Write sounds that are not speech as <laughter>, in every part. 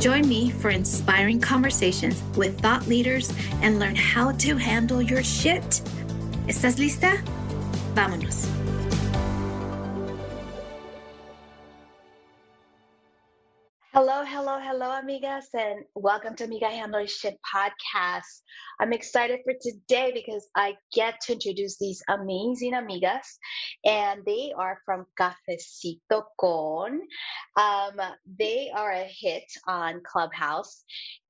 Join me for inspiring conversations with thought leaders and learn how to handle your shit. ¿Estás lista? Vámonos. Hello, hello, hello, amigas, and welcome to Amiga Handle Shit podcast. I'm excited for today because I get to introduce these amazing amigas, and they are from Cafecito Con. Um, they are a hit on Clubhouse,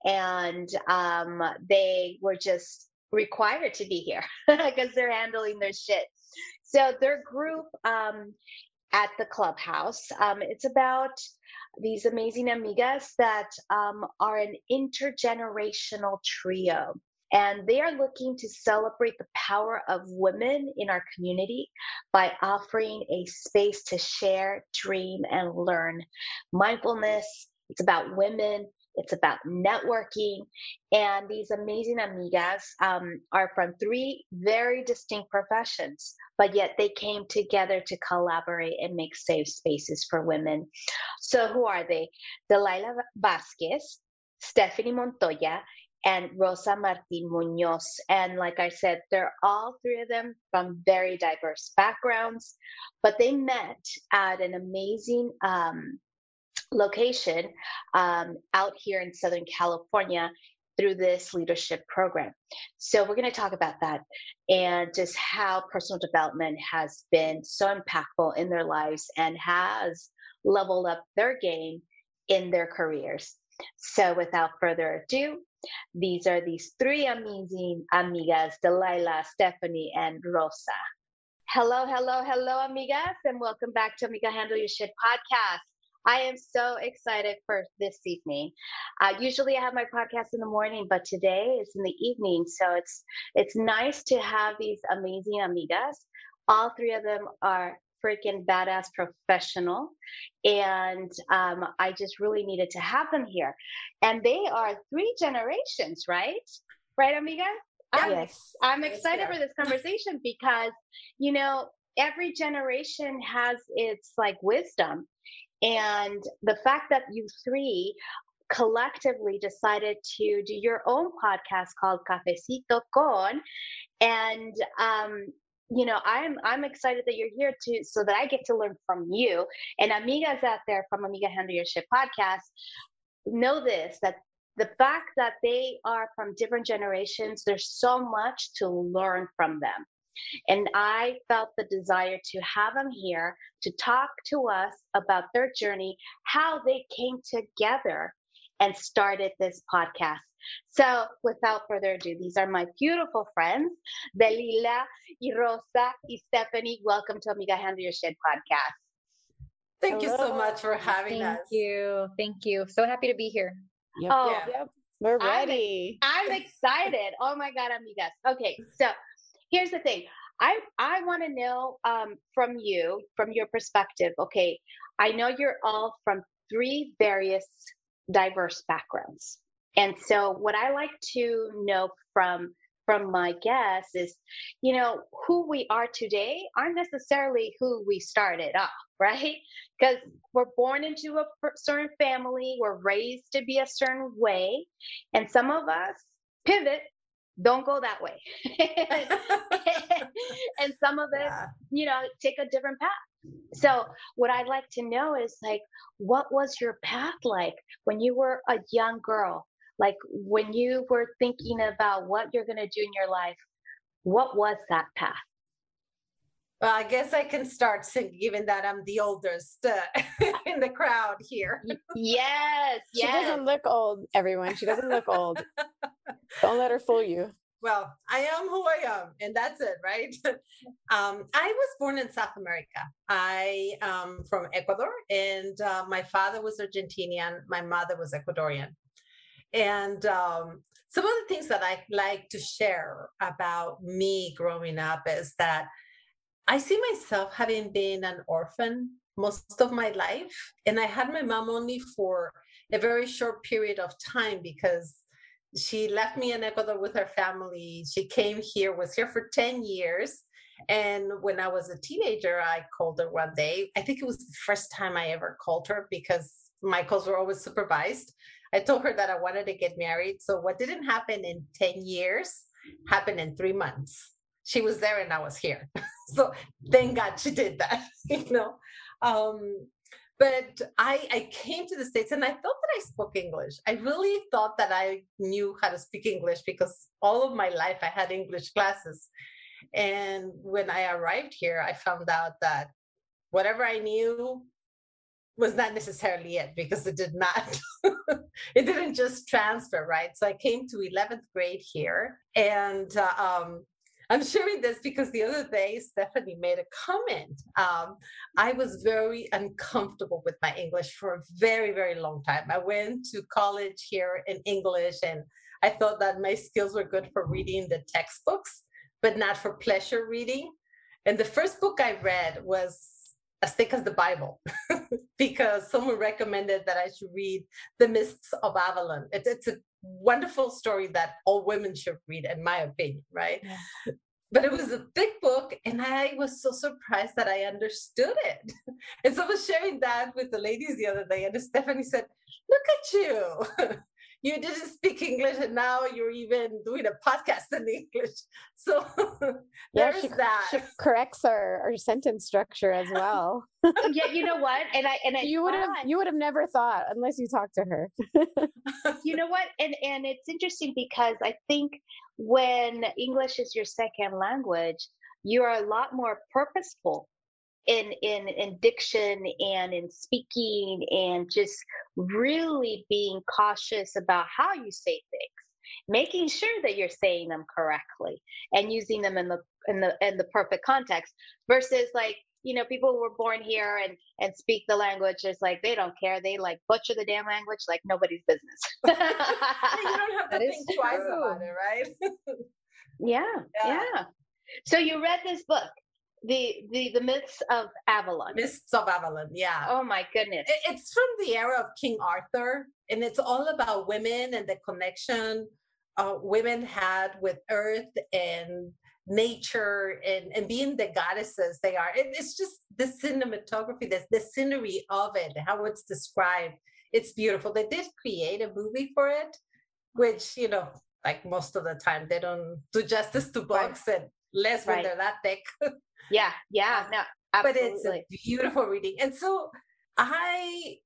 and um, they were just required to be here <laughs> because they're handling their shit. So their group um, at the clubhouse, um, it's about these amazing amigas that um, are an intergenerational trio. And they are looking to celebrate the power of women in our community by offering a space to share, dream, and learn. Mindfulness, it's about women, it's about networking. And these amazing amigas um, are from three very distinct professions, but yet they came together to collaborate and make safe spaces for women. So, who are they? Delilah Vasquez, Stephanie Montoya, and Rosa Martin Munoz. And like I said, they're all three of them from very diverse backgrounds, but they met at an amazing um, location um, out here in Southern California through this leadership program. So, we're going to talk about that and just how personal development has been so impactful in their lives and has leveled up their game in their careers. So, without further ado, these are these three amazing amigas Delilah, Stephanie, and Rosa. Hello, hello, hello, amigas, and welcome back to Amiga Handle Your Shit podcast. I am so excited for this evening. Uh, usually I have my podcast in the morning, but today is in the evening. So it's it's nice to have these amazing amigas. All three of them are freaking badass professional. And um, I just really needed to have them here. And they are three generations, right? Right, amiga? I'm, Yes. I'm Yes, excited we for this conversation because, you know, every generation has its like wisdom. And the fact that you three collectively decided to do your own podcast called Cafecito Con, and um, you know, I'm I'm excited that you're here to so that I get to learn from you and amigas out there from Amiga Handle Your Shit podcast. Know this that the fact that they are from different generations, there's so much to learn from them. And I felt the desire to have them here to talk to us about their journey, how they came together and started this podcast. So, without further ado, these are my beautiful friends, Dalila, y Rosa, y Stephanie. Welcome to Amiga Handle Your Shit podcast. Thank you so much for having Thank us. Thank you. Thank you. So happy to be here. Yep, Oh, Yeah. yep. We're I'm ready. I'm excited. Oh my God, amigas. Okay, so here's the thing. I I want to know um, from you, from your perspective. Okay, I know you're all from three various diverse backgrounds, and so what I like to know from from my guests is, you know, who we are today aren't necessarily who we started off, <laughs> right? Because we're born into a certain family, we're raised to be a certain way, and some of us pivot don't go that way. <laughs> <laughs> and some of it, yeah. you know, take a different path. So, what I'd like to know is like, what was your path like when you were a young girl? Like, when you were thinking about what you're going to do in your life, what was that path? Well, I guess I can start given that I'm the oldest uh, <laughs> in the crowd here. Yes, <laughs> she doesn't look old, everyone. She doesn't look old. <laughs> Don't let her fool you. Well, I am who I am, and that's it, right? um, I was born in South America. I am um, from Ecuador, and uh, my father was Argentinian. My mother was Ecuadorian. And um, some of the things that I like to share about me growing up is that I see myself having been an orphan most of my life. And I had my mom only for a very short period of time because she left me in Ecuador with her family. She came here, was here for 10 years. And when I was a teenager, I called her one day. I think it was the first time I ever called her because my calls were always supervised. I told her that I wanted to get married. So what didn't happen in 10 years happened in three months she was there and I was here. <laughs> so thank God she did that, <laughs> you know. Um, but I, I came to the States and I thought that I spoke English. I really thought that I knew how to speak English because all of my life I had English classes. And when I arrived here, I found out that whatever I knew was not necessarily it because it did not <laughs> it didn't just transfer right so i came to 11th grade here and uh, um, I'm sharing this because the other day Stephanie made a comment. Um, I was very uncomfortable with my English for a very, very long time. I went to college here in English and I thought that my skills were good for reading the textbooks, but not for pleasure reading. And the first book I read was as thick as the Bible <laughs> because someone recommended that I should read The Mists of Avalon. It's, it's a wonderful story that all women should read, in my opinion, right? Yeah. But it was a thick book, and I was so surprised that I understood it. <laughs> And so I was sharing that with the ladies the other day, and Stephanie said, Look at you. <laughs> you didn't speak English and now you're even doing a podcast in English. <laughs> So yeah, there's she, that. She corrects our, our sentence structure as well. <laughs> yeah, you know what? And I and I you would have you would have never thought unless you talked to her. <laughs> you know what? And and it's interesting because I think when English is your second language, you are a lot more purposeful in in in diction and in speaking and just really being cautious about how you say things making sure that you're saying them correctly and using them in the in the in the perfect context versus like you know people were born here and and speak the language it's like they don't care. They like butcher the damn language like nobody's business. <laughs> You don't have to that think twice about it right? <laughs> Yeah, yeah. yeah. So you read this book the the the myths of Avalon. Myths of Avalon, yeah. Oh my goodness. It, it's from the era of King Arthur, and it's all about women and the connection uh, women had with earth and nature and and being the goddesses they are. It, it's just the cinematography, the the scenery of it, how it's described. It's beautiful. They did create a movie for it, which you know, like most of the time, they don't do justice to books right. and less right. when they're that thick. <laughs> Yeah, yeah, no, absolutely. But it's a beautiful reading. And so I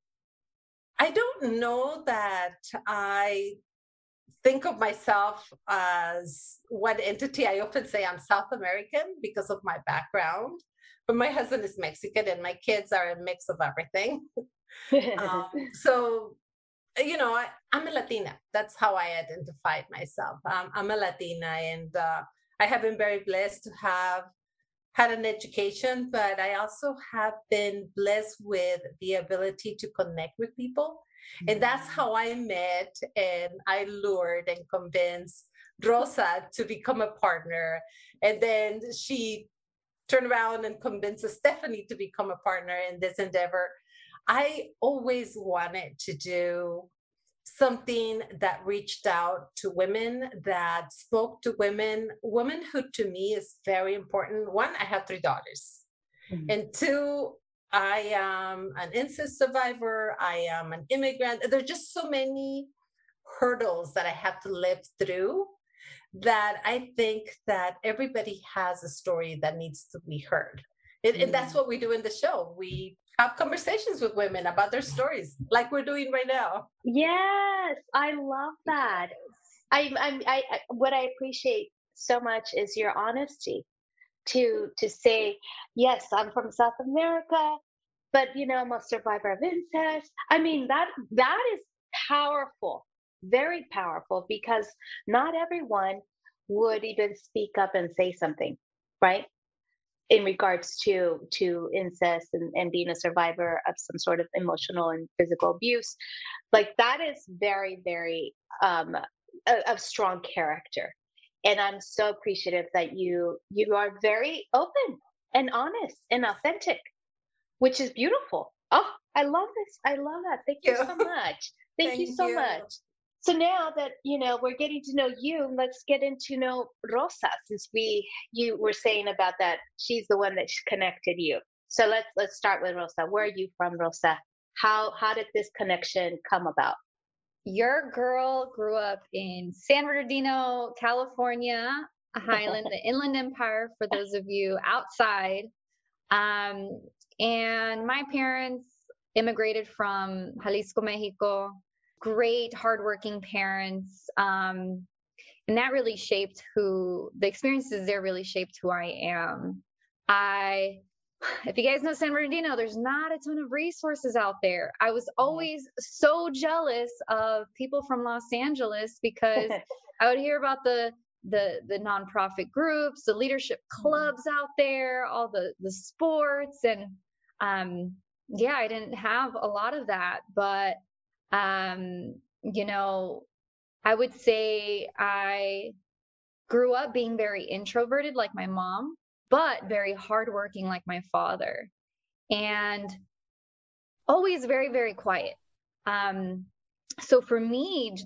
I don't know that I think of myself as one entity. I often say I'm South American because of my background, but my husband is Mexican and my kids are a mix of everything. <laughs> um, so, you know, I, am a Latina. That's how I identified myself. Um, I'm a Latina, and uh, I have been very blessed to have had an education, but I also have been blessed with the ability to connect with people. Mm-hmm. And that's mm. how I met and I lured and convinced Rosa to become a partner. And then she turned around and convinced Stephanie to become a partner in this endeavor. I always wanted to do something that reached out to women, that spoke to women. Womanhood to me is very important. One, I have three daughters. Mm-hmm. And two, I am an incest survivor. I am an immigrant. There's just so many hurdles that I have to live through that I think that everybody has a story that needs to be heard. It, mm. And that's mm. what we do in the show. We have conversations with women about their stories, like we're doing right now. Yes, I love that. I, I, I, what I appreciate so much is your honesty to to say, yes, I'm from South America, but you know, I'm a survivor of incest. I mean, that that is powerful very powerful because not everyone would even speak up and say something, right? In regards to to incest and, and being a survivor of some sort of emotional and physical abuse, like that is very, very um, a, strong character, and I'm so appreciative that you you are very open and honest and authentic, which is beautiful. Oh, I love this. I love that. Thank you so <laughs> much. Thank, Thank you so you. much. So now that you know we're getting to know you, let's get into know Rosa since we you were saying about that she's the one that connected you. So let's let's start with Rosa. Where are you from, Rosa? How how did this connection come about? Your girl grew up in San Bernardino, California, a Highland, the Inland Empire. For those of you outside, um, and my parents immigrated from Jalisco, Mexico, great, hardworking parents. Um, and that really shaped who the experiences there really shaped who I am. I, if you guys know San Bernardino, there's not a ton of resources out there. I was mm-hmm. always so jealous of people from Los Angeles because <laughs> I would hear about the the the nonprofit groups, the leadership mm-hmm. clubs out there, all the the sports, and um, yeah, I didn't have a lot of that, but um, you know, I would say I grew up being very introverted like my mom, but very hardworking like my father. And always very, very quiet. Um, so for me,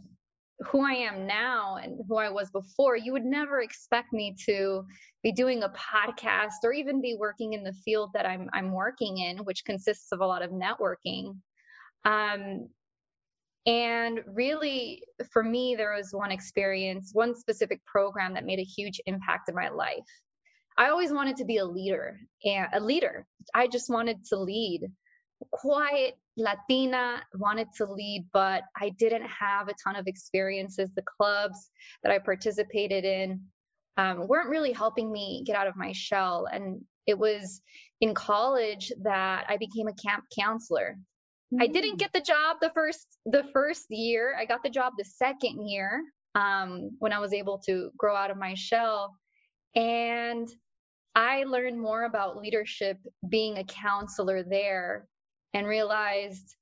who I am now and who I was before, you would never expect me to be doing a podcast or even be working in the field that I'm I'm working in, which consists of a lot of networking. Um, and really, for me, there was one experience, one specific program that made a huge impact in my life. I always wanted to be a leader and a leader. I just wanted to lead. Quiet Latina, wanted to lead, but I didn't have a ton of experiences. The clubs that I participated in um, weren't really helping me get out of my shell. And it was in college that I became a camp counselor. I didn't mm. get the job the first the first year. I got the job the second year um, when I was able to grow out of my shell, and I learned more about leadership being a counselor there, and realized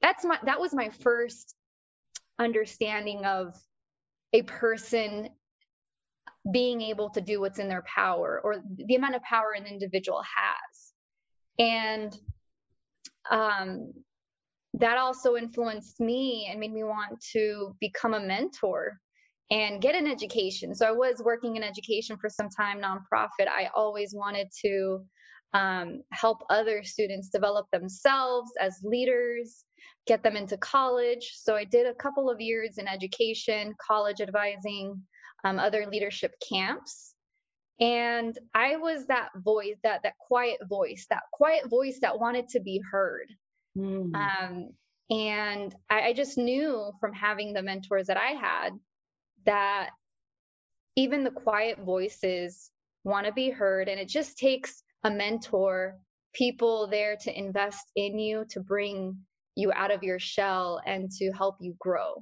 that's my that was my first understanding of a person being able to do what's in their power or the amount of power an individual has and um, that also influenced me and made me want to become a mentor and get an education. So I was working in education for some time, nonprofit. I always wanted to um, help other students develop themselves as leaders, get them into college. So I did a couple of years in education, college advising, um, other leadership camps and i was that voice that that quiet voice that quiet voice that wanted to be heard. Mm. um, and I, I just knew from having the mentors that i had that even the quiet voices want to be heard. And it just takes a mentor people there to invest in you to bring you out of your shell and to help you grow.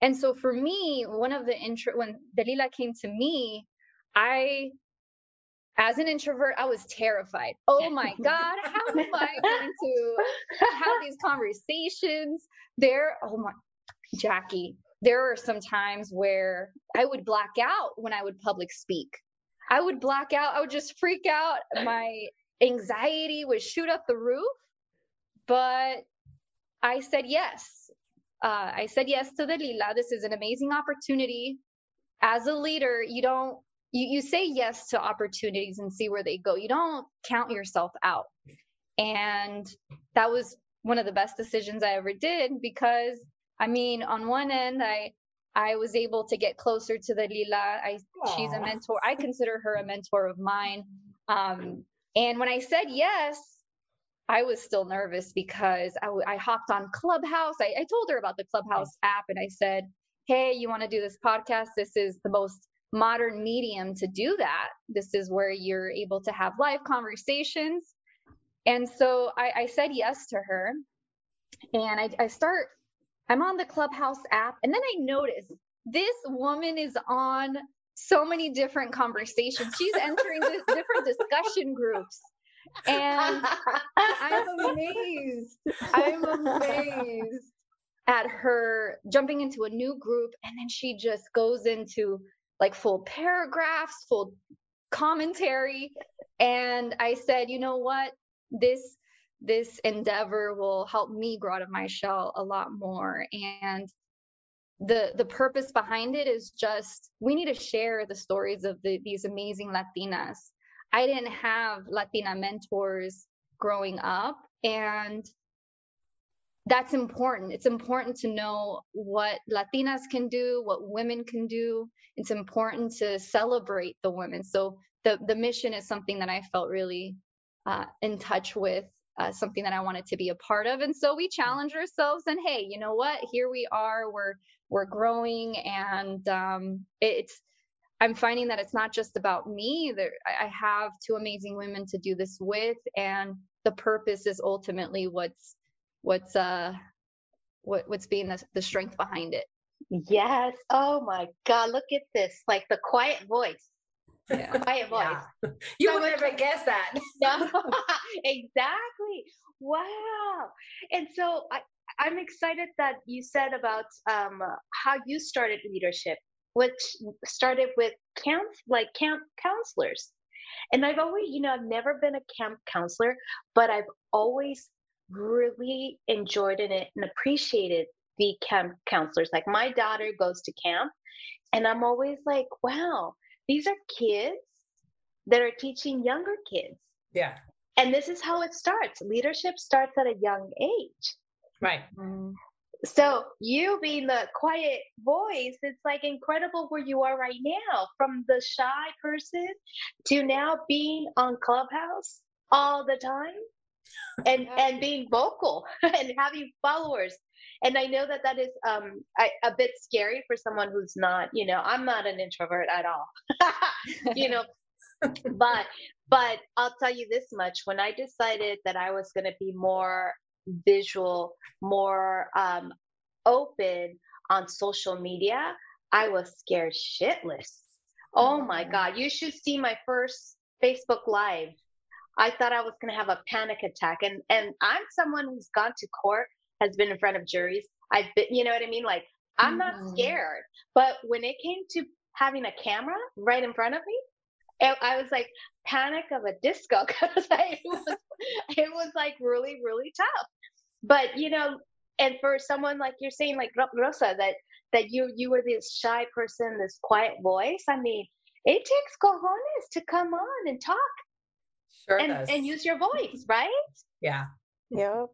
And so for me one of the intro when dalila came to me i as an introvert, I was terrified. Oh my <laughs> God, how am I going to have these conversations? There, oh my, Jackie, there are some times where I would black out when I would public speak. I would black out, I would just freak out. My anxiety would shoot up the roof. But I said yes. uh, I said yes to Dalila. This is an amazing opportunity. As a leader, you don't you, you say yes to opportunities and see where they go. You don't count yourself out. And that was one of the best decisions I ever did because I mean, on one end, I I was able to get closer to Dalila. I Aww. she's a mentor. I consider her a mentor of mine. Um, and when I said yes, I was still nervous because I, I hopped on Clubhouse. I, I told her about the Clubhouse app and I said, Hey, you want to do this podcast? This is the most modern medium to do that. This is where you're able to have live conversations. And so I, I said yes to her. And I, I start, I'm on the Clubhouse app. And then I notice this woman is on so many different conversations. She's entering <laughs> different discussion groups. And I'm amazed. I'm amazed at her jumping into a new group. And then she just goes into like full paragraphs, full commentary. And I said, you know what? This this endeavor will help me grow out of my shell a lot more. And the the purpose behind it is just we need to share the stories of the, these amazing Latinas. I didn't have Latina mentors growing up, and that's important. It's important to know what Latinas can do, what women can do. It's important to celebrate the women. So the the mission is something that I felt really uh, in touch with, uh, something that I wanted to be a part of. And so we challenge ourselves. And hey, you know what? Here we are. We're we're growing, and um, it's. I'm finding that it's not just about me. There, I have two amazing women to do this with, and the purpose is ultimately what's what's uh what what's being the, the strength behind it. Yes. Oh my god look at this like the quiet voice. Yeah. <laughs> quiet voice. Yeah. you so would never guess that. <laughs> No, <laughs> exactly. Wow. And so i i'm excited that you said about um how you started leadership which started with camp like camp counselors. And I've always, you know, I've never been a camp counselor, but I've always really enjoyed it and appreciated the camp counselors. Like my daughter goes to camp, and I'm always like, wow, these are kids that are teaching younger kids. Yeah. And this is how it starts. Leadership starts at a young age. Right. Mm-hmm. So you being the quiet voice, it's like incredible where you are right now, from the shy person to now being on Clubhouse all the time and and being vocal <laughs> and having followers. And i know that that is um I, a bit scary for someone who's not you know i'm not an introvert at all <laughs> you know. <laughs> But but i'll tell you this much when i decided that i was going to be more visual more um open on social media i was scared shitless. Oh my mm. god you should see my first facebook live I thought I was going to have a panic attack. And and I'm someone who's gone to court, has been in front of juries. I've been, you know what I mean? Like I'm not mm-hmm. scared. But when it came to having a camera right in front of me, it, I was like panic of a disco <laughs> because it was it was like really really tough. But you know, and for someone like you're saying, like Rosa, that that you you were this shy person, this quiet voice. I mean, it takes cojones to come on and talk Sure and, does. and use your voice, right? Yeah. Yep.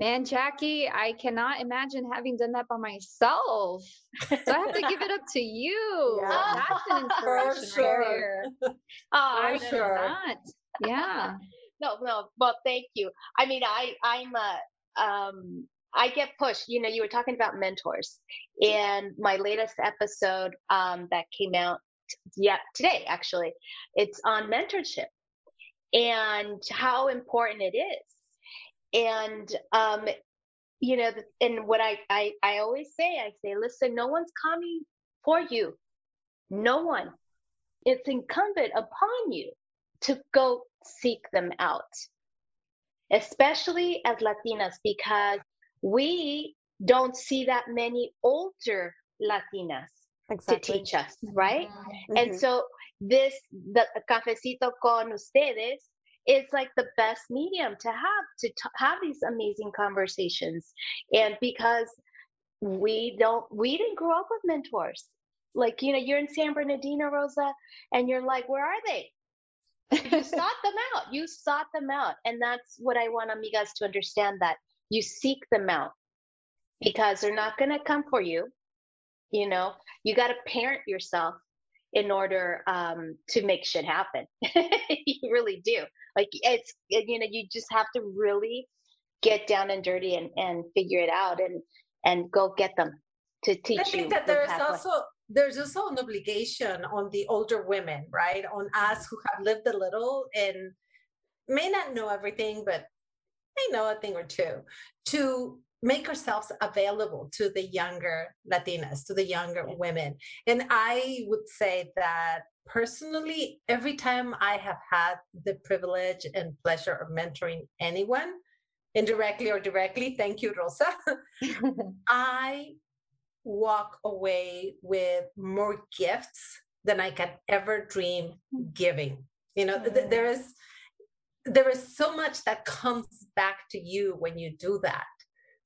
Man, Jackie, I cannot imagine having done that by myself. So I have to give it up to you. <laughs> Yeah. That's an <laughs> inspiration <laughs> For sure. right Oh, I sure. Not. Yeah. no, no. Well, thank you. I mean, I, I'm a, um, I get pushed. You know, you were talking about mentors, and my latest episode um, that came out, yeah, today actually, it's on mentorship and how important it is. And um, you know, and what I, I I always say, I say, listen, no one's coming for you. No one. It's incumbent upon you to go seek them out, especially as Latinas, because we don't see that many older Latinas exactly. to teach us, right? Mm-hmm. And so this the cafecito con ustedes is like the best medium to have to t- have these amazing conversations. And because we don't we didn't grow up with mentors. Like you know you're in san bernardino rosa and you're like where are they? You sought them out. You sought them out. And that's what i want amigas to understand that you seek them out because they're not going to come for you you know you got to parent yourself in order um, to make shit happen <laughs> you really do like it's you know you just have to really get down and dirty and, and figure it out and and go get them to teach you. I think that there's also there's also an obligation on the older women, right? On us who have lived a little and may not know everything, but may know a thing or two, to make ourselves available to the younger Latinas, to the younger women. And I would say that personally, every time I have had the privilege and pleasure of mentoring anyone, indirectly or directly, thank you, Rosa, <laughs> I walk away with more gifts than I can ever dream hmm. giving. You know, th- there is there is so much that comes back to you when you do that.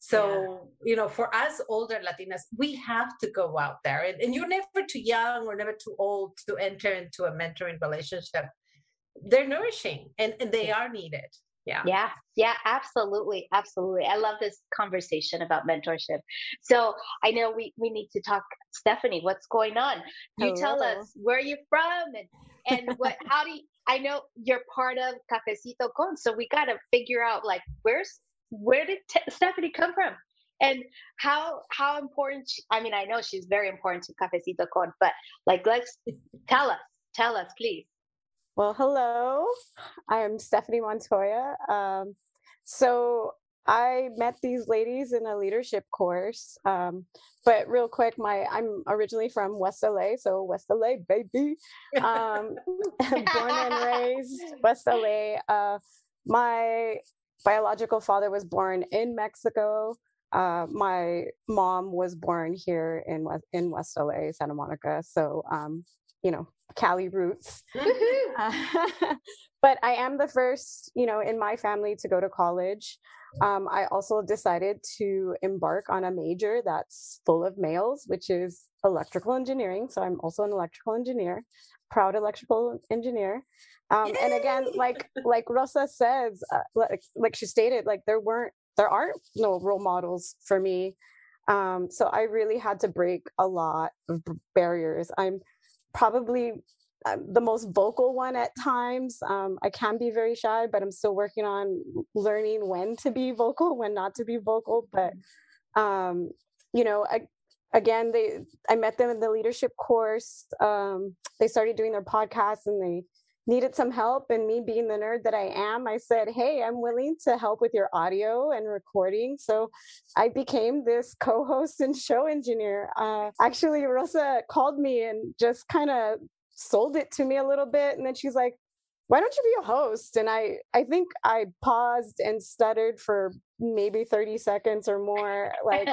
So, yeah. you know, for us older Latinas, we have to go out there. And, and you're never too young or never too old to enter into a mentoring relationship. They're nourishing and, and they are needed yeah yeah yeah absolutely absolutely i love this conversation about mentorship so i know we we need to talk stephanie what's going on you Hello. tell us where you're from and and what how do you i know you're part of cafecito con so we got to figure out like where's where did T- stephanie come from and how how important she, i mean i know she's very important to cafecito con but like let's tell us tell us please well, hello. I'm Stephanie Montoya. Um, so I met these ladies in a leadership course. Um, but real quick, my I'm originally from West LA, so West LA baby. <laughs> Um, <laughs> born and raised West LA. Uh, my biological father was born in Mexico. Uh, my mom was born here in West in West LA, Santa Monica. So um, you know, Cali roots. uh, <laughs> but I am the first, you know, in my family to go to college. Um, I also decided to embark on a major that's full of males, which is electrical engineering. So I'm also an electrical engineer, proud electrical engineer. Um, and again, like like Rosa says, uh, like, like she stated, like there weren't there aren't no role models for me. Um, so I really had to break a lot of barriers. I'm probably uh, the most vocal one at times. Um, I can be very shy, but I'm still working on learning when to be vocal, when not to be vocal. But um, you know, I, again, they I met them in the leadership course. Um, they started doing their podcast, and they needed some help. And me being the nerd that I am, I said, "Hey, I'm willing to help with your audio and recording." So I became this co-host and show engineer. Uh, actually, Rosa called me and just kind of sold it to me a little bit, and then she's like, why don't you be a host? And i i think i paused and stuttered for maybe 30 seconds or more like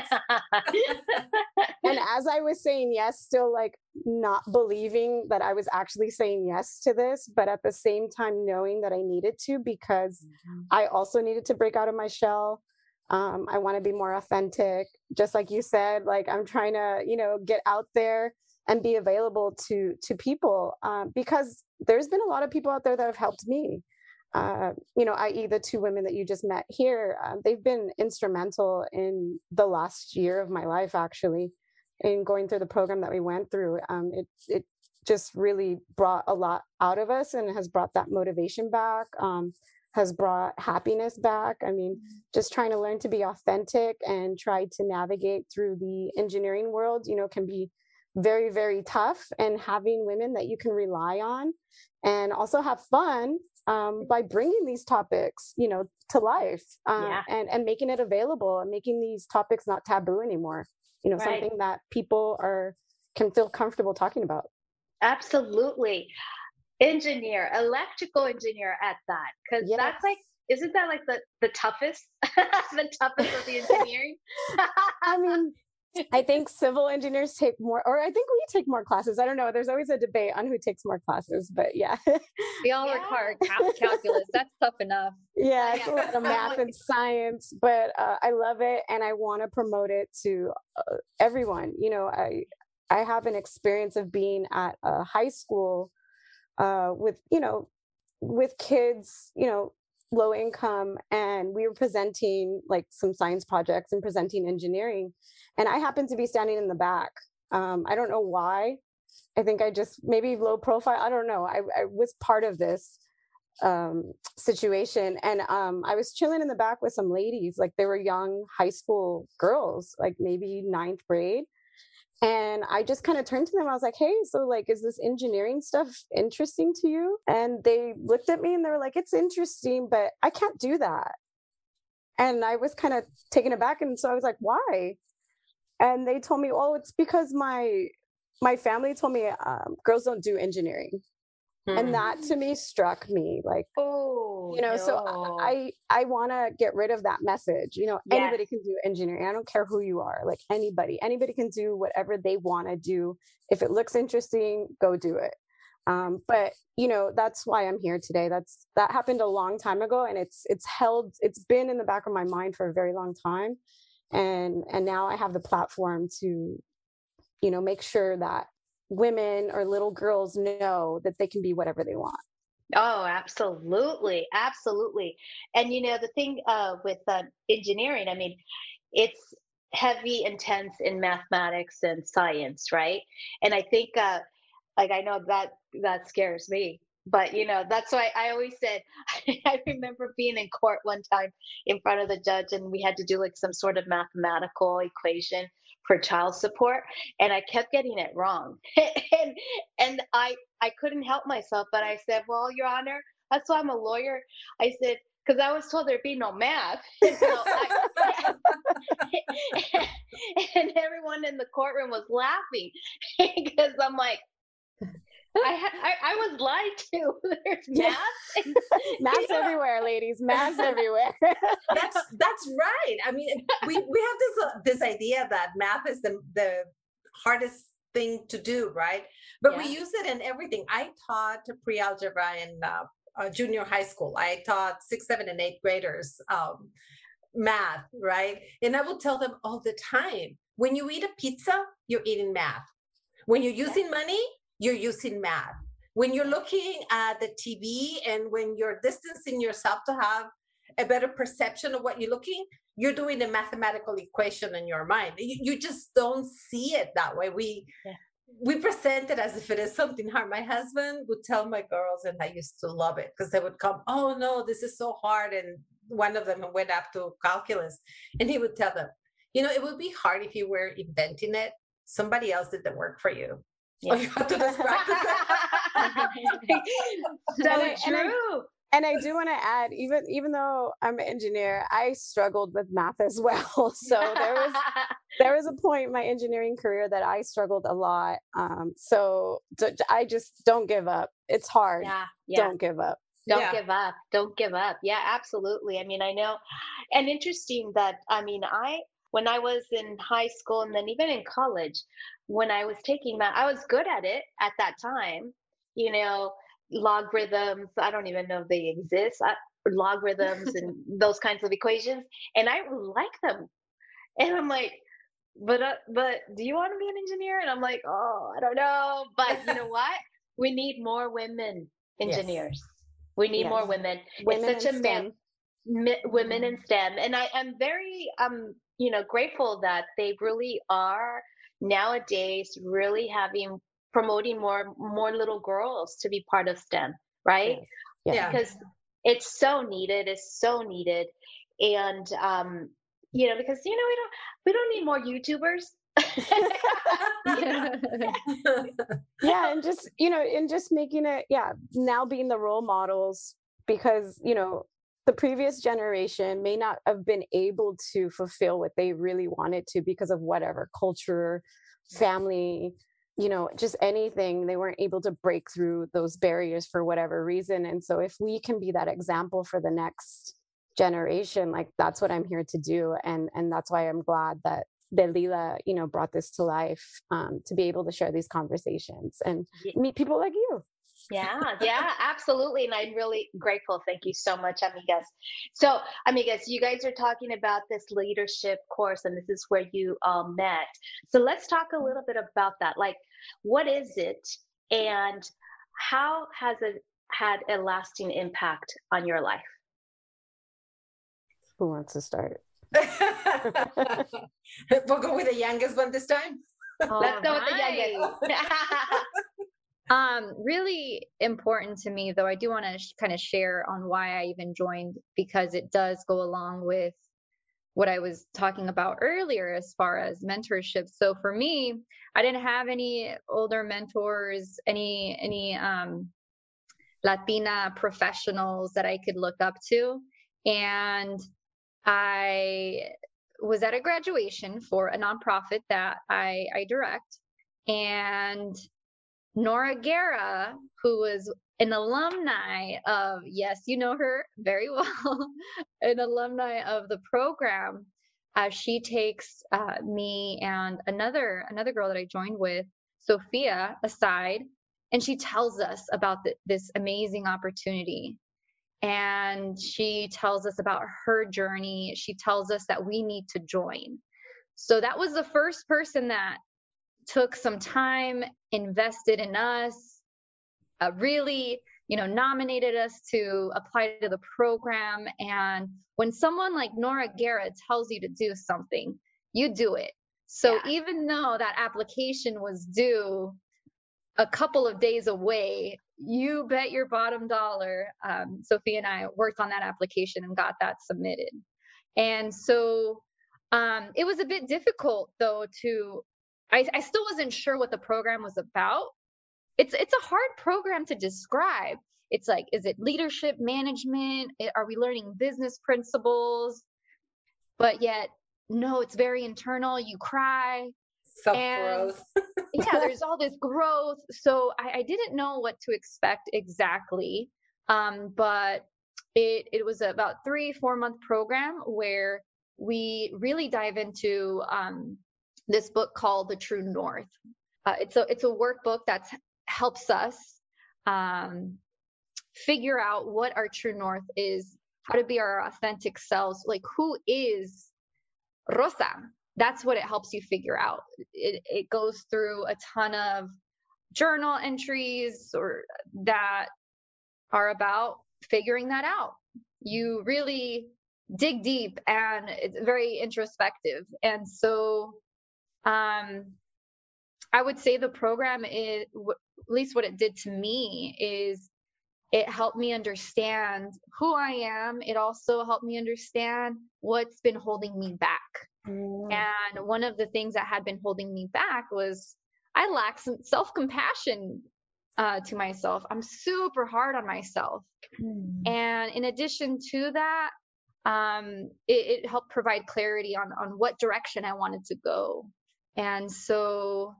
and <laughs> as i was saying yes still like not believing that i was actually saying yes to this but at the same time knowing that i needed to because mm-hmm. i also needed to break out of my shell. Um, i want to be more authentic. Just like you said like i'm trying to you know get out there and be available to to people um, because there's been a lot of people out there that have helped me. Uh, you know i.e the two women that you just met here uh, they've been instrumental in the last year of my life actually in going through the program that we went through. Um, it it just really brought a lot out of us and has brought that motivation back um, has brought happiness back. I mean, just trying to learn to be authentic and try to navigate through the engineering world, you know, can be very, very tough and having women that you can rely on and also have fun um, by bringing these topics, you know, to life uh, yeah. and, and making it available and making these topics not taboo anymore, you know, right. something that people are can feel comfortable talking about. Absolutely. Engineer, electrical engineer at that, because yes. that's like isn't that like the the toughest <laughs> the toughest of the <laughs> engineering i mean I think civil engineers take more, or I think we take more classes. I don't know. There's always a debate on who takes more classes, but yeah. we all yeah. require calculus. That's tough enough. Yeah, it's a lot of math and science, but uh, I love it and I want to promote it to uh, everyone. You know, I I have an experience of being at a high school uh, with you know with kids, you know, low income and we were presenting like some science projects and presenting engineering and i happened to be standing in the back. Um, i don't know why. I think i just maybe low profile i don't know. I, I was part of this um, situation and um, i was chilling in the back with some ladies like they were young high school girls like maybe ninth grade and I just kind of turned to them. I was like, hey, so like, is this engineering stuff interesting to you? And they looked at me and they were like, it's interesting, but I can't do that. And I was kind of taken aback. And so I was like, why? And they told me, oh, it's because my my family told me um, girls don't do engineering. Mm-hmm. And that to me struck me like, oh, you know, no. so I I want to get rid of that message. You know, yes. anybody can do engineering. I don't care who you are. Like anybody, anybody can do whatever they want to do. If it looks interesting, go do it. Um, but you know, that's why I'm here today. That's that happened a long time ago, and it's it's held. It's been in the back of my mind for a very long time, and and now I have the platform to, you know, make sure that women or little girls know that they can be whatever they want. Oh, absolutely, absolutely. And you know the thing uh, with uh, engineering, I mean, it's heavy, intense in mathematics and science, right? And I think, uh, like, I know that that scares me. But you know that's why I always said <laughs> I remember being in court one time in front of the judge and we had to do like some sort of mathematical equation for child support and I kept getting it wrong. <laughs> and and I I couldn't help myself, but I said, "Well, your honor, that's why I'm a lawyer." I said, because I was told there'd be no math. <laughs> And, so I, <laughs> and everyone in the courtroom was laughing because I'm like, I, ha- I, I was lied to. <laughs> There's math. Math's <laughs> yeah. everywhere, ladies. Math's <laughs> everywhere. that's that's right. I mean, we we have this uh, this idea that math is the the hardest thing to do, right? But yeah. we use it in everything. I taught pre-algebra in uh, uh, junior high school. I taught six, seven, and eight graders um, math, right? And I would tell them all the time: when you eat a pizza, you're eating math. When you're using yeah. money, you're using math. When you're looking at the TV and when you're distancing yourself to have a better perception of what you're looking, you're doing a mathematical equation in your mind. You, you just don't see it that way. We yeah. we present it as if it is something hard. My husband would tell my girls, and I used to love it because they would come, "Oh no, this is so hard," and one of them went up to calculus, and he would tell them, "You know, it would be hard if you were inventing it. Somebody else did the work for you. Yeah. Oh, you have to just practice <laughs> so true. And I do want to add, even even though I'm an engineer, I struggled with math as well. <laughs> So there was <laughs> there was a point in my engineering career that I struggled a lot. Um, so I just don't give up. It's hard. Yeah, yeah. Don't give up. Don't yeah. give up. Don't give up. Yeah, absolutely. I mean, I know, and interesting that I mean, I when I was in high school and then even in college, when I was taking math, I was good at it at that time. You know, logarithms, I don't even know if they exist, uh, logarithms <laughs> and those kinds of equations. And I like them. And I'm like, but uh, but do you want to be an engineer? And I'm like, oh, I don't know. But you know what? <laughs> We need more women engineers. Yes. We need yes. more women. Women it's such a. Man, women in STEM, and I am very um you know grateful that they really are nowadays really having promoting more more little girls to be part of STEM, right? Yeah. yeah. Because it's so needed, it's so needed. And um, you know, because you know, we don't we don't need more YouTubers. <laughs> yeah, and just you know, and just making it, yeah, now being the role models because you know the previous generation may not have been able to fulfill what they really wanted to because of whatever culture, family, you know, just anything. They weren't able to break through those barriers for whatever reason. And so, if we can be that example for the next generation, like that's what I'm here to do. And and that's why I'm glad that that Lila, you know, brought this to life um, to be able to share these conversations and meet people like you. Yeah, yeah, absolutely. And I'm really grateful. Thank you so much, amigas. So, amigas, you guys are talking about this leadership course, and this is where you all met. So, let's talk a little bit about that. Like, what is it, and how has it had a lasting impact on your life? Who wants to start? <laughs> we'll go with the youngest one this time. All Let's go right. with the youngest. <laughs> <laughs> um, really important to me, though, I do want to sh- kind of share on why I even joined because it does go along with what I was talking about earlier as far as mentorship. So for me, I didn't have any older mentors, any any um, Latina professionals that I could look up to, and I was at a graduation for a nonprofit that I, I direct, and Nora Guerra, who was an alumni of, yes, you know her very <laughs> well, an alumni of the program. Uh, she takes uh, me and another another girl that I joined with, Sophia, aside, and she tells us about this amazing opportunity. And she tells us about her journey. She tells us that we need to join. So that was the first person that took some time, invested in us, uh, really, you know, nominated us to apply to the program. And when someone like Nora Guerra tells you to do something, you do it. So yeah. even though that application was due a couple of days away, you bet your bottom dollar. Um, Sophie and I worked on that application and got that submitted. And so um, it was a bit difficult though to I, I still wasn't sure what the program was about. It's it's a hard program to describe. It's like, is it leadership management? Are we learning business principles? But yet, no, it's very internal. You cry. Self growth. <laughs> yeah, there's all this growth. So I, I didn't know what to expect exactly. Um, but it it was about three four month program where we really dive into um, this book called The True North. Uh, it's a it's a workbook that helps us um, figure out what our true north is, how to be our authentic selves, like who is Rosa. That's what it helps you figure out. It, it goes through a ton of journal entries or that are about figuring that out. You really dig deep and it's very introspective. And so um, I would say the program is, at least what it did to me, is it helped me understand who I am. It also helped me understand what's been holding me back. Mm. And one of the things that had been holding me back was I lack some self compassion uh, to myself. I'm super hard on myself. Mm. And in addition to that, um, it, it helped provide clarity on on what direction I wanted to go. And so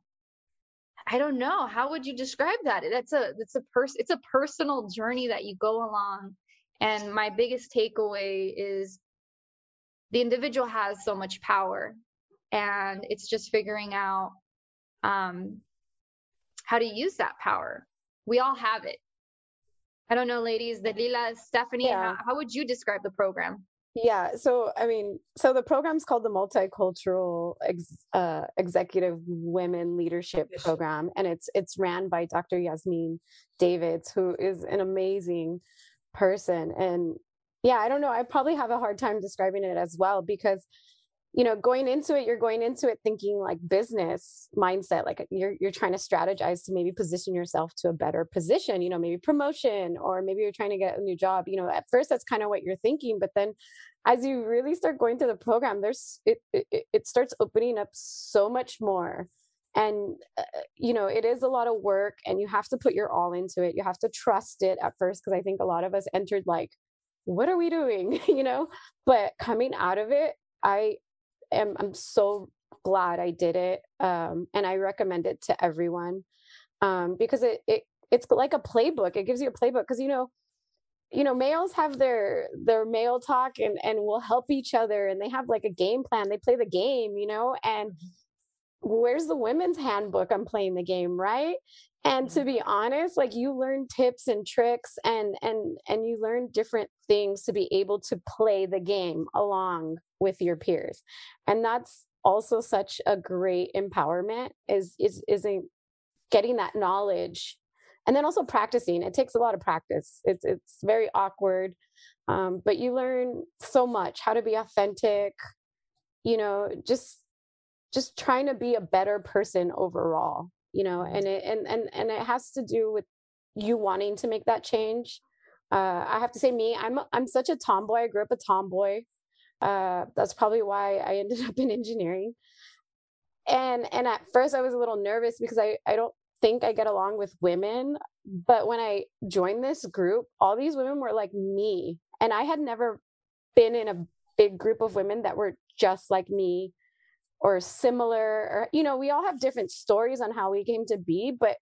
I don't know, how would you describe that? That's a that's a person it's a personal journey that you go along. And my biggest takeaway is the individual has so much power and it's just figuring out um, how to use that power. We all have it. I don't know, ladies, Dalila, Stephanie, yeah. how, how would you describe the program? Yeah. So, I mean, so the program's called the Multicultural Ex, uh, Executive Women Leadership Program, and it's it's ran by Dr. Yasmin Davidds, who is an amazing person. And yeah, I don't know. I probably have a hard time describing it as well because you know going into it you're going into it thinking like business mindset like you're you're trying to strategize to maybe position yourself to a better position you know maybe promotion or maybe you're trying to get a new job. You know at first that's kind of what you're thinking but then as you really start going through the program there's it it, it starts opening up so much more. And uh, you know it is a lot of work and you have to put your all into it. You have to trust it at first because i think a lot of us entered like what are we doing? <laughs> You know? But coming out of it i am I'm so glad I did it. Um, and I recommend it to everyone um, because it, it it's like a playbook. It gives you a playbook because you know you know males have their their male talk and and will help each other and they have like a game plan they play the game you know and where's the women's handbook? I'm playing the game right? And to be honest like you learn tips and tricks and and and you learn different things to be able to play the game along with your peers. And that's also such a great empowerment is is isn't getting that knowledge and then also practicing. It takes a lot of practice. It's it's very awkward um, but you learn so much how to be authentic you know just just trying to be a better person overall you know and it and and, and it has to do with you wanting to make that change uh, i have to say me i'm i'm such a tomboy i grew up a tomboy uh, that's probably why i ended <laughs> up in engineering and and at first i was a little nervous because i i don't think I get along with women. But when I joined this group, all these women were like me. And I had never been in a big group of women that were just like me or similar or you know we all have different stories on how we came to be but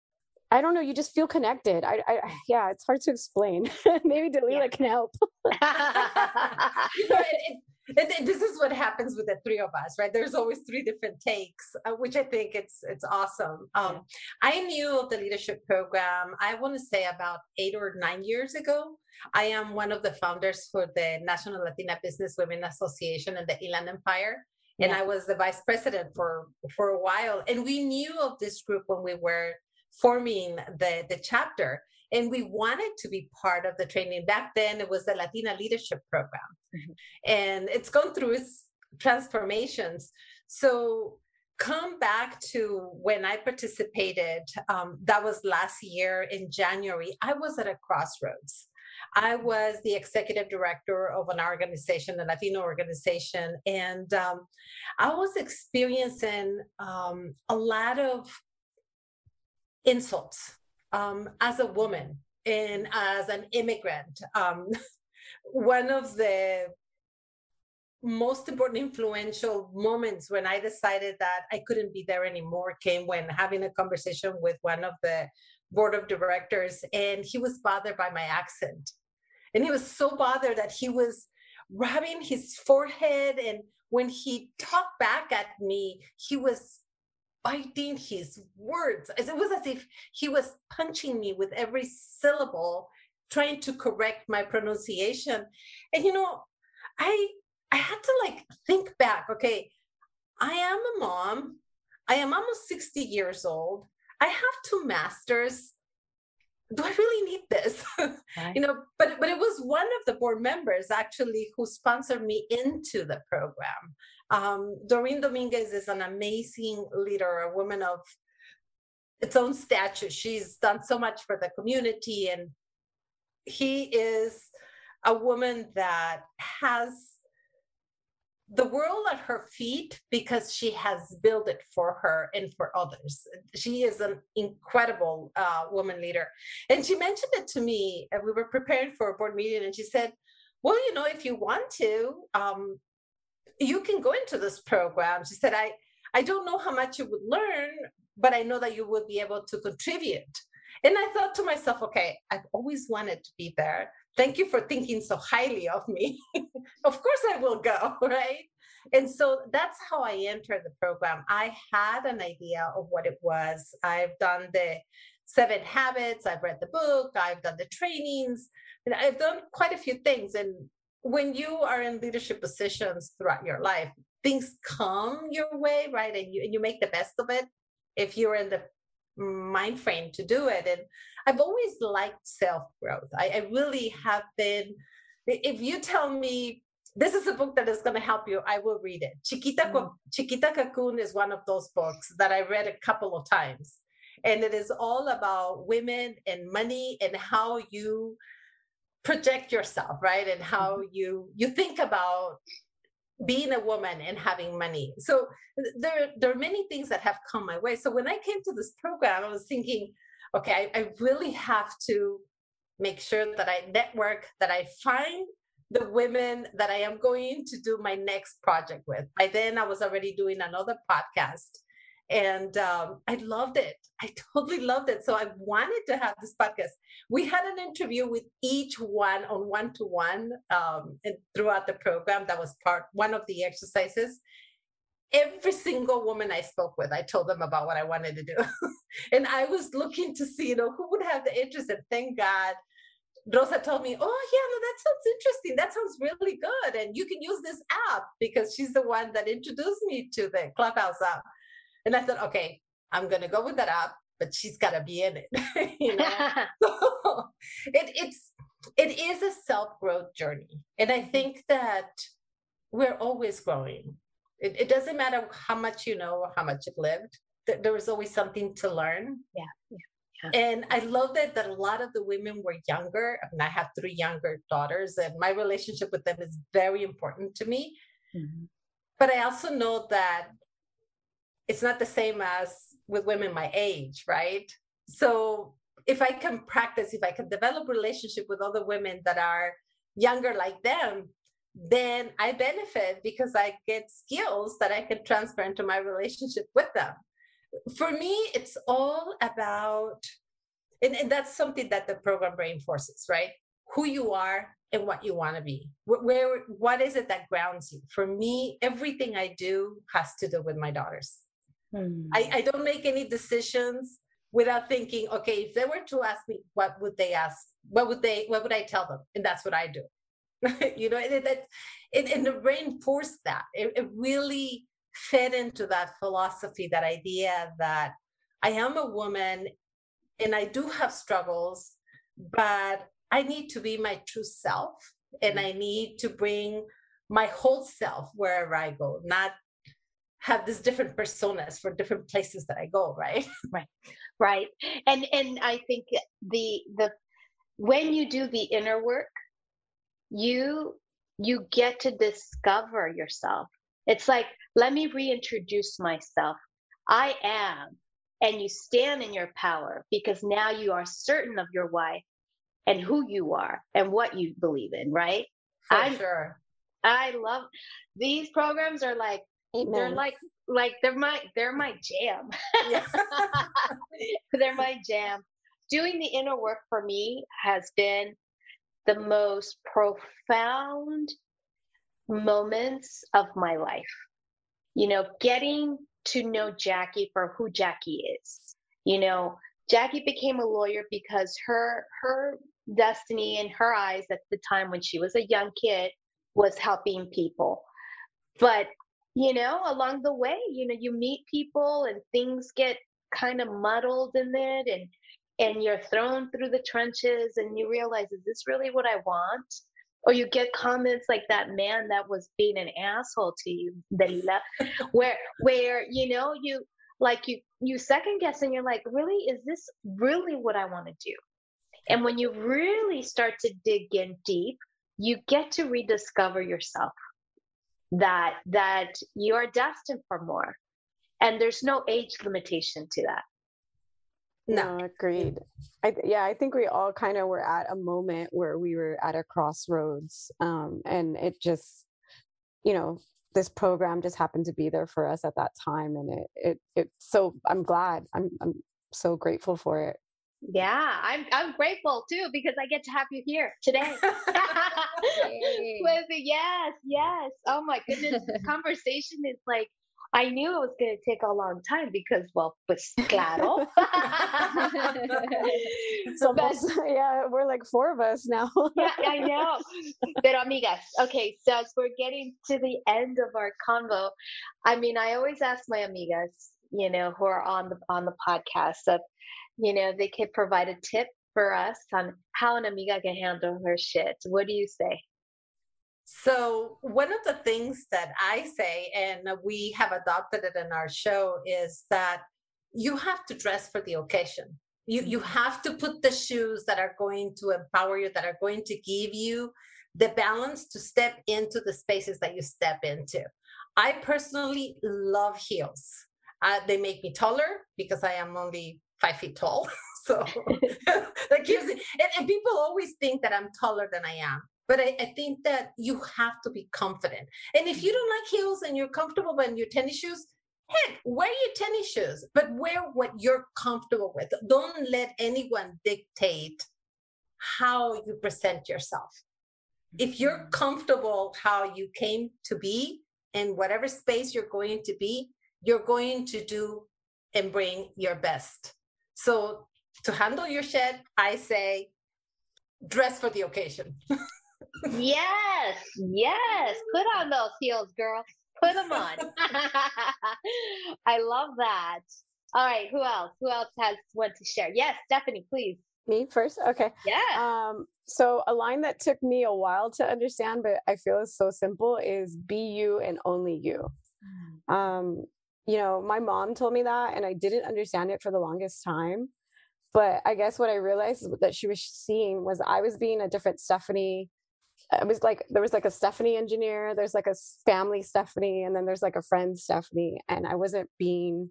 i don't know you just feel connected. I, I yeah it's hard to explain. <laughs> Maybe Dalila yeah. can help. <laughs> <laughs> It, and this is what happens with the three of us right? There's always three different takes uh, which i think it's it's awesome. Um, yeah. i knew of the leadership program i want to say about eight or nine years ago. I am one of the founders for the national latina business women association and the inland empire and yeah. i was the vice president for for a while. And we knew of this group when we were forming the the chapter. And we wanted to be part of the training. Back then it was the latina leadership program. Mm-hmm. and it's gone through its transformations. So come back to when i participated um, that was last year in january i was at a crossroads I was the executive director of an organization, a Latino organization, and um, I was experiencing um, a lot of insults um, as a woman and as an immigrant, um, <laughs> one of the most important influential moments when I decided that I couldn't be there anymore came when having a conversation with one of the board of directors, and he was bothered by my accent. And he was so bothered that he was rubbing his forehead. And when he talked back at me, he was biting his words. It was as if he was punching me with every syllable, trying to correct my pronunciation. And you know, I I had to like think back, okay, I am a mom. I am almost 60 years old. I have two masters. Do I really need this? <laughs> Right. you know, but but it was one of the board members actually who sponsored me into the program. Um, Doreen Dominguez is an amazing leader, a woman of its own stature. She's done so much for the community, and he is a woman that has the world at her feet because she has built it for her and for others. She is an incredible uh, woman leader. And she mentioned it to me. And we were preparing for a board meeting, and she said, Well, you know, if you want to, um, you can go into this program. She said, I, I don't know how much you would learn, but I know that you would be able to contribute. And I thought to myself, okay, I've always wanted to be there. Thank you for thinking so highly of me. <laughs> of course, I will go, <laughs> right? And so that's how I entered the program. I had an idea of what it was. I've done the seven habits, I've read the book, I've done the trainings, and I've done quite a few things. And when you are in leadership positions throughout your life, things come your way, right? And you and you make the best of it if you're in the mind frame to do it. And I've always liked self growth. I, I really have been. If you tell me this is a book that is going to help you, I will read it. Chiquita mm. Chiquita Cocoon is one of those books that I read a couple of times, and it is all about women and money and how you project yourself right and how mm-hmm. you you think about being a woman and having money. So there there are many things that have come my way. So when i came to this program i was thinking okay I, I really have to make sure that i network that i find the women that i am going to do my next project with. By then i was already doing another podcast and um, I loved it. <laughs> I totally loved it. So I wanted to have this podcast. We had an interview with each one on one to one throughout the program. That was part one of the exercises. Every single woman I spoke with, I told them about what I wanted to do, <laughs> and I was looking to see, you know, who would have the interest. And thank God, Rosa told me, "Oh yeah, no, that sounds interesting. That sounds really good, and you can use this app because she's the one that introduced me to the Clubhouse app." And I thought, okay, I'm gonna go with that app, but she's gotta be in it. <laughs> you know, <laughs> so it, it's it is a self growth journey, and I think that we're always growing. It, it doesn't matter how much you know or how much you've lived. There is always something to learn. Yeah. yeah. Yeah. And I love that that a lot of the women were younger. I mean, I have three younger daughters, and my relationship with them is very important to me. Mm-hmm. But I also know that it's not the same as with women my age, right? So if I can practice, if I can develop relationship with other women that are younger like them, then I benefit because I get skills that I can transfer into my relationship with them. For me, it's all about, and, and that's something that the program reinforces, right? Who you are and what you want to be. Where, where, what is it that grounds you? For me, everything I do has to do with my daughters. Hmm. I, I don't make any decisions without thinking, okay, if they were to ask me, what would they ask? What would they, what would I tell them? And that's what I do. <laughs> you know, and, it, it, and the brain forced that. It, it really fed into that philosophy, that idea that I am a woman and I do have struggles, but I need to be my true self and I need to bring my whole self wherever I go, not have these different personas for different places that I go, right? <laughs> Right. Right. And and I think the the when you do the inner work, you you get to discover yourself. It's like, let me reintroduce myself. I am. And you stand in your power because now you are certain of your why and who you are and what you believe in, right? For I'm, sure. I love these programs are like Amen. They're like like they're my they're my jam. <laughs> they're my jam. Doing the inner work for me has been the most profound moments of my life. You know, getting to know Jackie for who Jackie is. You know, Jackie became a lawyer because her her destiny in her eyes at the time when she was a young kid was helping people. But you know, along the way, you know, you meet people and things get kind of muddled in it and and you're thrown through the trenches and you realize is this really what I want? Or you get comments like that man that was being an asshole to you, Dalila, <laughs> where where you know you like you you second guess and you're like, really, is this really what I want to do? And when you really start to dig in deep, you get to rediscover yourself that that you are destined for more. And there's no age limitation to that. No, no agreed. I, yeah i think we all kind of were at a moment where we were at a crossroads um, and it just you know this program just happened to be there for us at that time and it it, it so i'm glad. I'm i'm so grateful for it yeah, I'm I'm grateful too because I get to have you here today. <laughs> With yes, yes. Oh my goodness, the <laughs> conversation is like I knew it was going to take a long time because, well, pues claro. <laughs> so, but, yeah, we're like four of us now. yeah, I know. Pero amigas, okay, so as we're getting to the end of our convo, I mean, I always ask my amigas, you know, who are on the on the podcast of you know, they could provide a tip for us on how an amiga can handle her shit. What do you say? So, one of the things that I say, and we have adopted it in our show, is that you have to dress for the occasion. You, you mm-hmm. have to put the shoes that are going to empower you, that are going to give you the balance to step into the spaces that you step into. I personally love heels. Uh, they make me taller because I am only five feet tall. <laughs> so <laughs> <laughs> that gives it, and, and, people always think that I'm taller than I am. But I, I, think that you have to be confident. And if you don't like heels and you're comfortable in your tennis shoes, heck, wear your tennis shoes, but wear what you're comfortable with. Don't let anyone dictate how you present yourself. If you're mm-hmm. comfortable how you came to be in whatever space you're going to be, you're going to do and bring your best. So to handle your shit, I say dress for the occasion. <laughs> yes, yes. Put on those heels, girl. Put them on. <laughs> <laughs> I love that. All right, who else? Who else has one to share? Yes, Stephanie, please. Me first? Okay. Yeah. Um, so a line that took me a while to understand, but I feel is so simple is be you and only you. Mm. Um, you know, my mom told me that and I didn't understand it for the longest time. But I guess what I realized that she was seeing was I was being a different Stephanie. I was like, there was like a Stephanie engineer, there's like a family Stephanie, and then there's like a friend Stephanie. And I wasn't being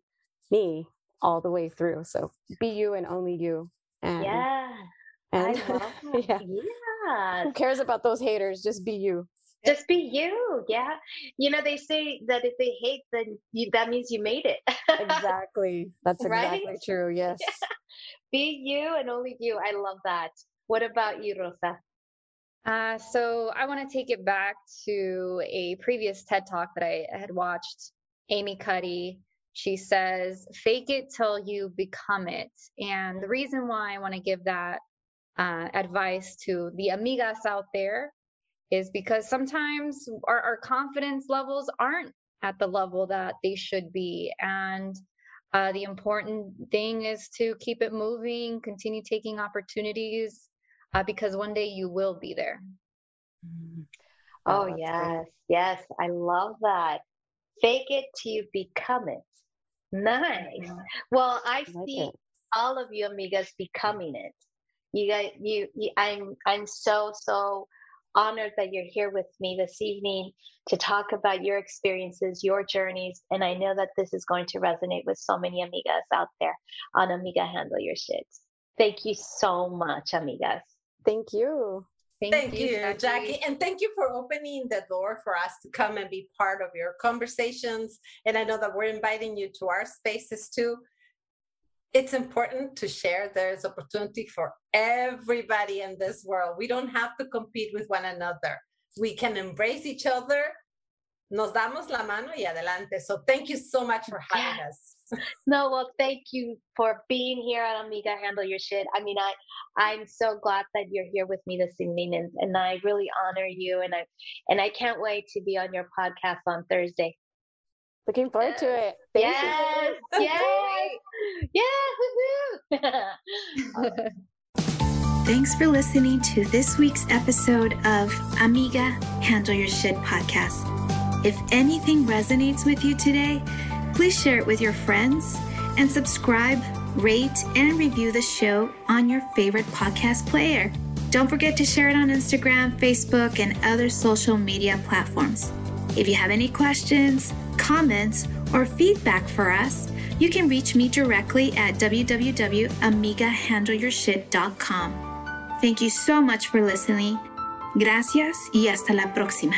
me all the way through. So be you and only you. And, yeah. And <laughs> yeah. yeah. Who cares about those haters? Just be you. Just be you. Yeah. You know, they say that if they hate, then you, that means you made it. <laughs> exactly. That's exactly right? true. Yes. <laughs> Yeah. Be you and only you. I love that. What about you, Rosa? Uh, so I want to take it back to a previous TED talk that I had watched. Amy Cuddy she says, fake it till you become it. And the reason why I want to give that uh, advice to the amigas out there is because sometimes our, our, confidence levels aren't at the level that they should be. And uh, the important thing is to keep it moving, continue taking opportunities, uh, because one day you will be there. Oh, oh yes. Great. Yes. I love that. Fake it till you become it. Nice. Well, I, I see it. all of you amigas becoming it. You guys, you, you, I'm, I'm so, so honored that you're here with me this evening to talk about your experiences, your journeys, and I know that this is going to resonate with so many amigas out there on Amiga Handle Your Shit. Thank you so much, amigas. Thank you. Thank, thank you, Jackie. Jackie. And thank you for opening the door for us to come and be part of your conversations. And I know that we're inviting you to our spaces too. It's important to share. There's opportunity for everybody in this world. We don't have to compete with one another. We can embrace each other. Nos damos la mano y adelante. So thank you so much for having yeah. us. <laughs> no, well, thank you for being here on Amiga Handle Your Shit. I mean, I I'm so glad that you're here with me this evening, and, and I really honor you, and I and I can't wait to be on your podcast on Thursday. Looking forward to it. Thank yes, <laughs> yes, yes. <laughs> Thanks for listening to this week's episode of Amiga Handle Your Shit podcast. If anything resonates with you today Please share it with your friends and subscribe, rate, and review the show on your favorite podcast player. Don't forget to share it on Instagram, Facebook, and other social media platforms. If you have any questions, comments, or feedback for us, you can reach me directly at www.amigahandleyourshit.com. Thank you so much for listening. Gracias y hasta la próxima.